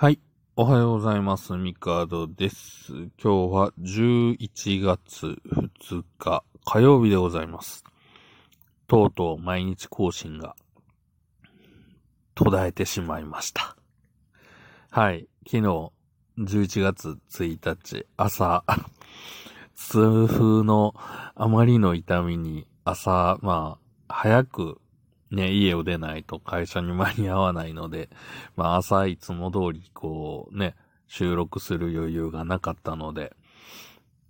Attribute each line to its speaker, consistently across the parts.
Speaker 1: はい。おはようございます。ミカードです。今日は11月2日火曜日でございます。とうとう毎日更新が途絶えてしまいました。はい。昨日11月1日朝、痛風のあまりの痛みに朝、まあ、早くね、家を出ないと会社に間に合わないので、まあ朝いつも通りこうね、収録する余裕がなかったので、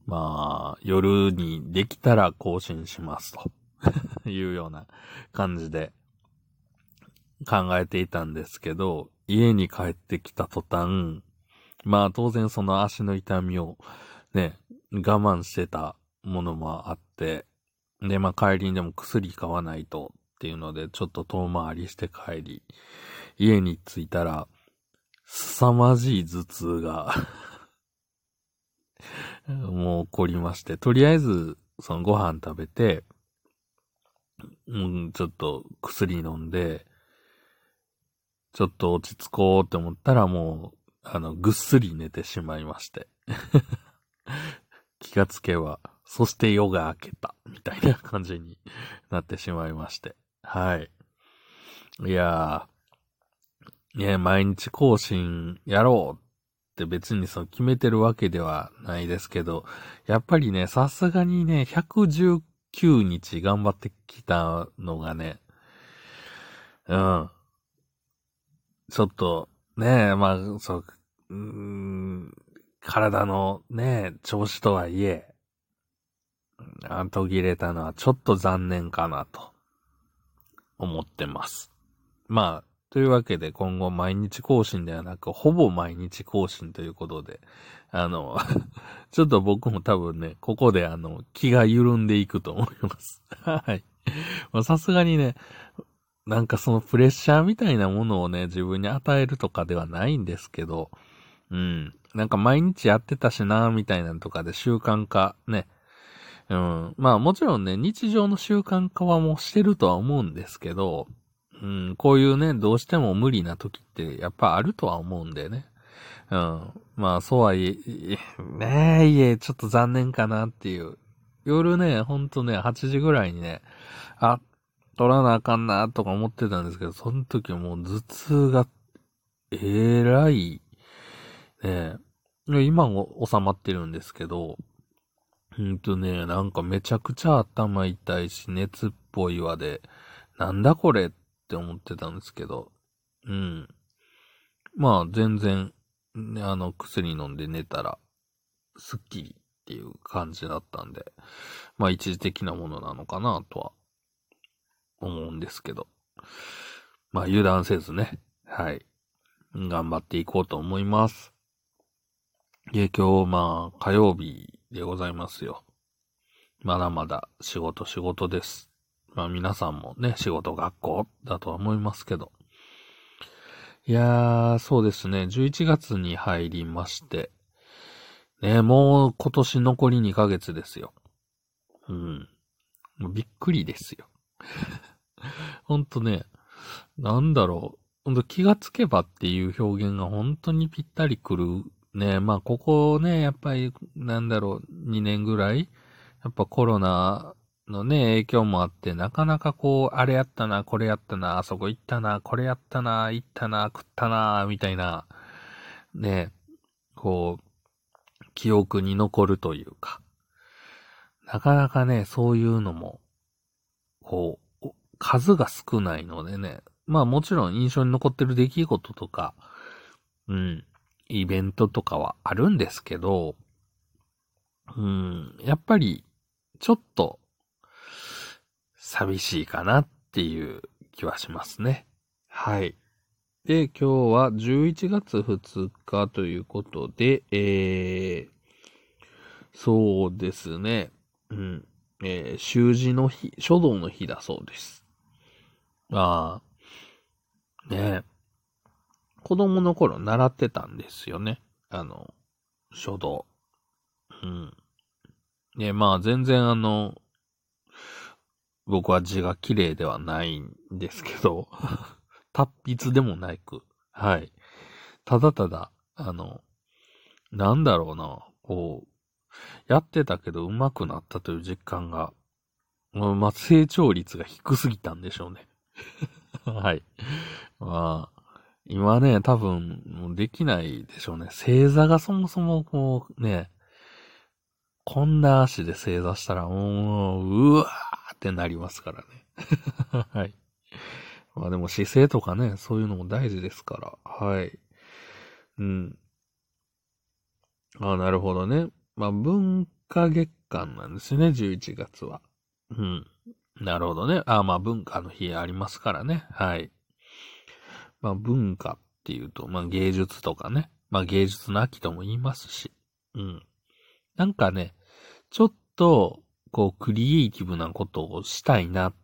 Speaker 1: まあ夜にできたら更新しますと いうような感じで考えていたんですけど、家に帰ってきた途端、まあ当然その足の痛みをね、我慢してたものもあって、で、まあ帰りにでも薬買わないとっていうので、ちょっと遠回りして帰り、家に着いたら、凄まじい頭痛が もう起こりまして、とりあえず、そのご飯食べて、うん、ちょっと薬飲んで、ちょっと落ち着こうって思ったらもう、あの、ぐっすり寝てしまいまして。気がつけば、そして夜が明けた、みたいな感じになってしまいまして。はい。いやー、ね、毎日更新やろうって別にその決めてるわけではないですけど、やっぱりね、さすがにね、119日頑張ってきたのがね、うん。ちょっと、ね、まあ、そう、うん、体のね、調子とはいえ、途切れたのはちょっと残念かなと思ってます。まあ、というわけで今後毎日更新ではなく、ほぼ毎日更新ということで、あの、ちょっと僕も多分ね、ここであの、気が緩んでいくと思います。はい。さすがにね、なんかそのプレッシャーみたいなものをね、自分に与えるとかではないんですけど、うん。なんか毎日やってたしな、みたいなのとかで習慣化ね、うん。まあもちろんね、日常の習慣化はもうしてるとは思うんですけど、うん、こういうね、どうしても無理な時ってやっぱあるとは思うんでね。うん。まあそうはいえ、ねえ、いえ、ちょっと残念かなっていう。夜ね、ほんとね、8時ぐらいにね、あ、取らなあかんなとか思ってたんですけど、その時もう頭痛が、えらい、ね、今も収まってるんですけど、うんとね、なんかめちゃくちゃ頭痛いし、熱っぽいわで、なんだこれって思ってたんですけど、うん。まあ、全然、ね、あの、薬飲んで寝たら、すっきりっていう感じだったんで、まあ、一時的なものなのかなとは、思うんですけど。まあ、油断せずね、はい。頑張っていこうと思います。で、今日、まあ、火曜日でございますよ。まだまだ仕事仕事です。まあ皆さんもね、仕事学校だとは思いますけど。いやー、そうですね、11月に入りまして。ね、もう今年残り2ヶ月ですよ。うん。もうびっくりですよ。ほんとね、なんだろう。ほんと気がつけばっていう表現が本当にぴったりくるね、まあ、ここね、やっぱり、なんだろう、2年ぐらい、やっぱコロナのね、影響もあって、なかなかこう、あれやったな、これやったな、あそこ行ったな、これやったな、行ったな、食ったな、みたいな、ね、こう、記憶に残るというか、なかなかね、そういうのも、こう、数が少ないのでね、まあもちろん印象に残ってる出来事とか、うん、イベントとかはあるんですけど、うん、やっぱり、ちょっと、寂しいかなっていう気はしますね。はい。で、今日は11月2日ということで、えー、そうですね、うん、えー、習字の日、書道の日だそうです。ああ、ねえ。子供の頃習ってたんですよね。あの、書道。うん。ね、まあ全然あの、僕は字が綺麗ではないんですけど、達筆でもないく、はい。ただただ、あの、なんだろうな、こう、やってたけど上手くなったという実感が、まあ、成長率が低すぎたんでしょうね。はい。まあ、今ね、多分、できないでしょうね。正座がそもそもこうね、こんな足で正座したらもう、うわーってなりますからね。はい。まあでも姿勢とかね、そういうのも大事ですから。はい。うん。あなるほどね。まあ文化月間なんですね、11月は。うん。なるほどね。あまあ文化の日ありますからね。はい。まあ文化っていうと、まあ芸術とかね。まあ芸術の秋とも言いますし。うん。なんかね、ちょっと、こう、クリエイティブなことをしたいなっ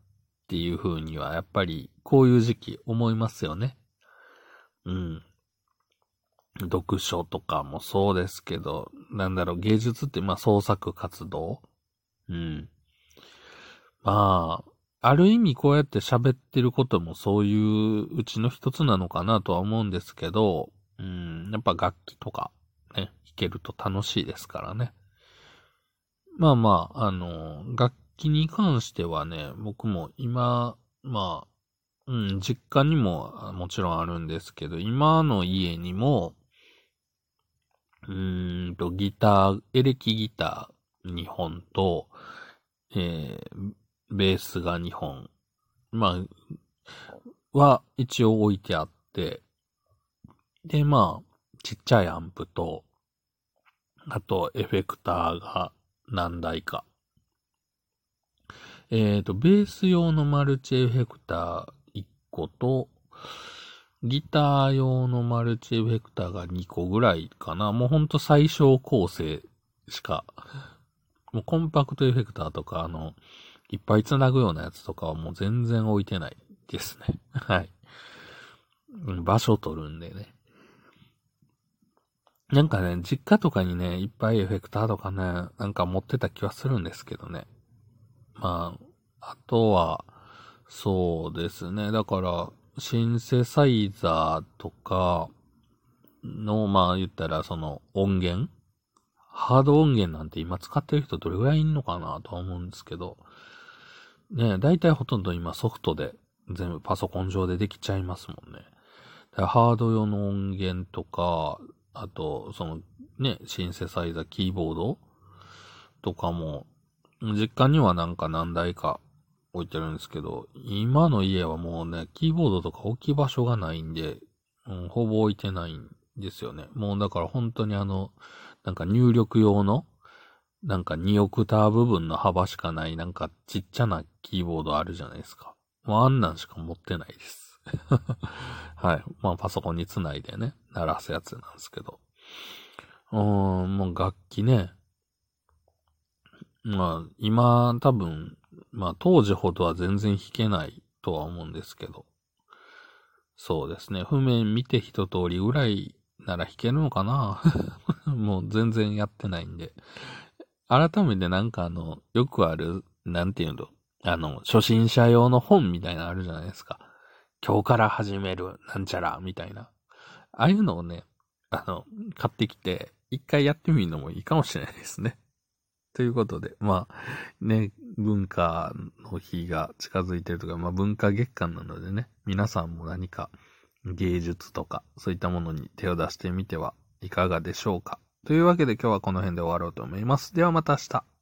Speaker 1: ていう風には、やっぱり、こういう時期思いますよね。うん。読書とかもそうですけど、なんだろう、芸術って、まあ創作活動うん。まあ、ある意味こうやって喋ってることもそういううちの一つなのかなとは思うんですけど、うん、やっぱ楽器とかね、弾けると楽しいですからね。まあまあ、あの、楽器に関してはね、僕も今、まあ、うん、実家にももちろんあるんですけど、今の家にも、うんと、ギター、エレキギター2本と、えー、ベースが2本、まあ、は一応置いてあって、で、まあ、ちっちゃいアンプと、あと、エフェクターが何台か。えっ、ー、と、ベース用のマルチエフェクター1個と、ギター用のマルチエフェクターが2個ぐらいかな。もうほんと最小構成しか、もうコンパクトエフェクターとか、あの、いっぱい繋ぐようなやつとかはもう全然置いてないですね。はい。場所取るんでね。なんかね、実家とかにね、いっぱいエフェクターとかね、なんか持ってた気はするんですけどね。まあ、あとは、そうですね。だから、シンセサイザーとかの、まあ言ったらその音源ハード音源なんて今使ってる人どれぐらいいんのかなとは思うんですけど、ね、大体ほとんど今ソフトで全部パソコン上でできちゃいますもんね。ハード用の音源とか、あと、その、ね、シンセサイザー、キーボードとかも、実家にはなんか何台か置いてるんですけど、今の家はもうね、キーボードとか置き場所がないんで、うん、ほぼ置いてないんですよね。もうだから本当にあの、なんか入力用の、なんか2オクター部分の幅しかない、なんかちっちゃなキーボードあるじゃないですか。もうあんなんしか持ってないです。はい。まあ、パソコンにつないでね、鳴らすやつなんですけど。うーん、もう楽器ね。まあ、今、多分、まあ、当時ほどは全然弾けないとは思うんですけど。そうですね。譜面見て一通りぐらいなら弾けるのかな もう全然やってないんで。改めてなんかあの、よくある、なんていうの、あの、初心者用の本みたいなのあるじゃないですか。今日から始める、なんちゃら、みたいな。ああいうのをね、あの、買ってきて、一回やってみるのもいいかもしれないですね。ということで、まあ、ね、文化の日が近づいてるとか、まあ文化月間なのでね、皆さんも何か芸術とか、そういったものに手を出してみてはいかがでしょうか。というわけで今日はこの辺で終わろうと思います。ではまた明日。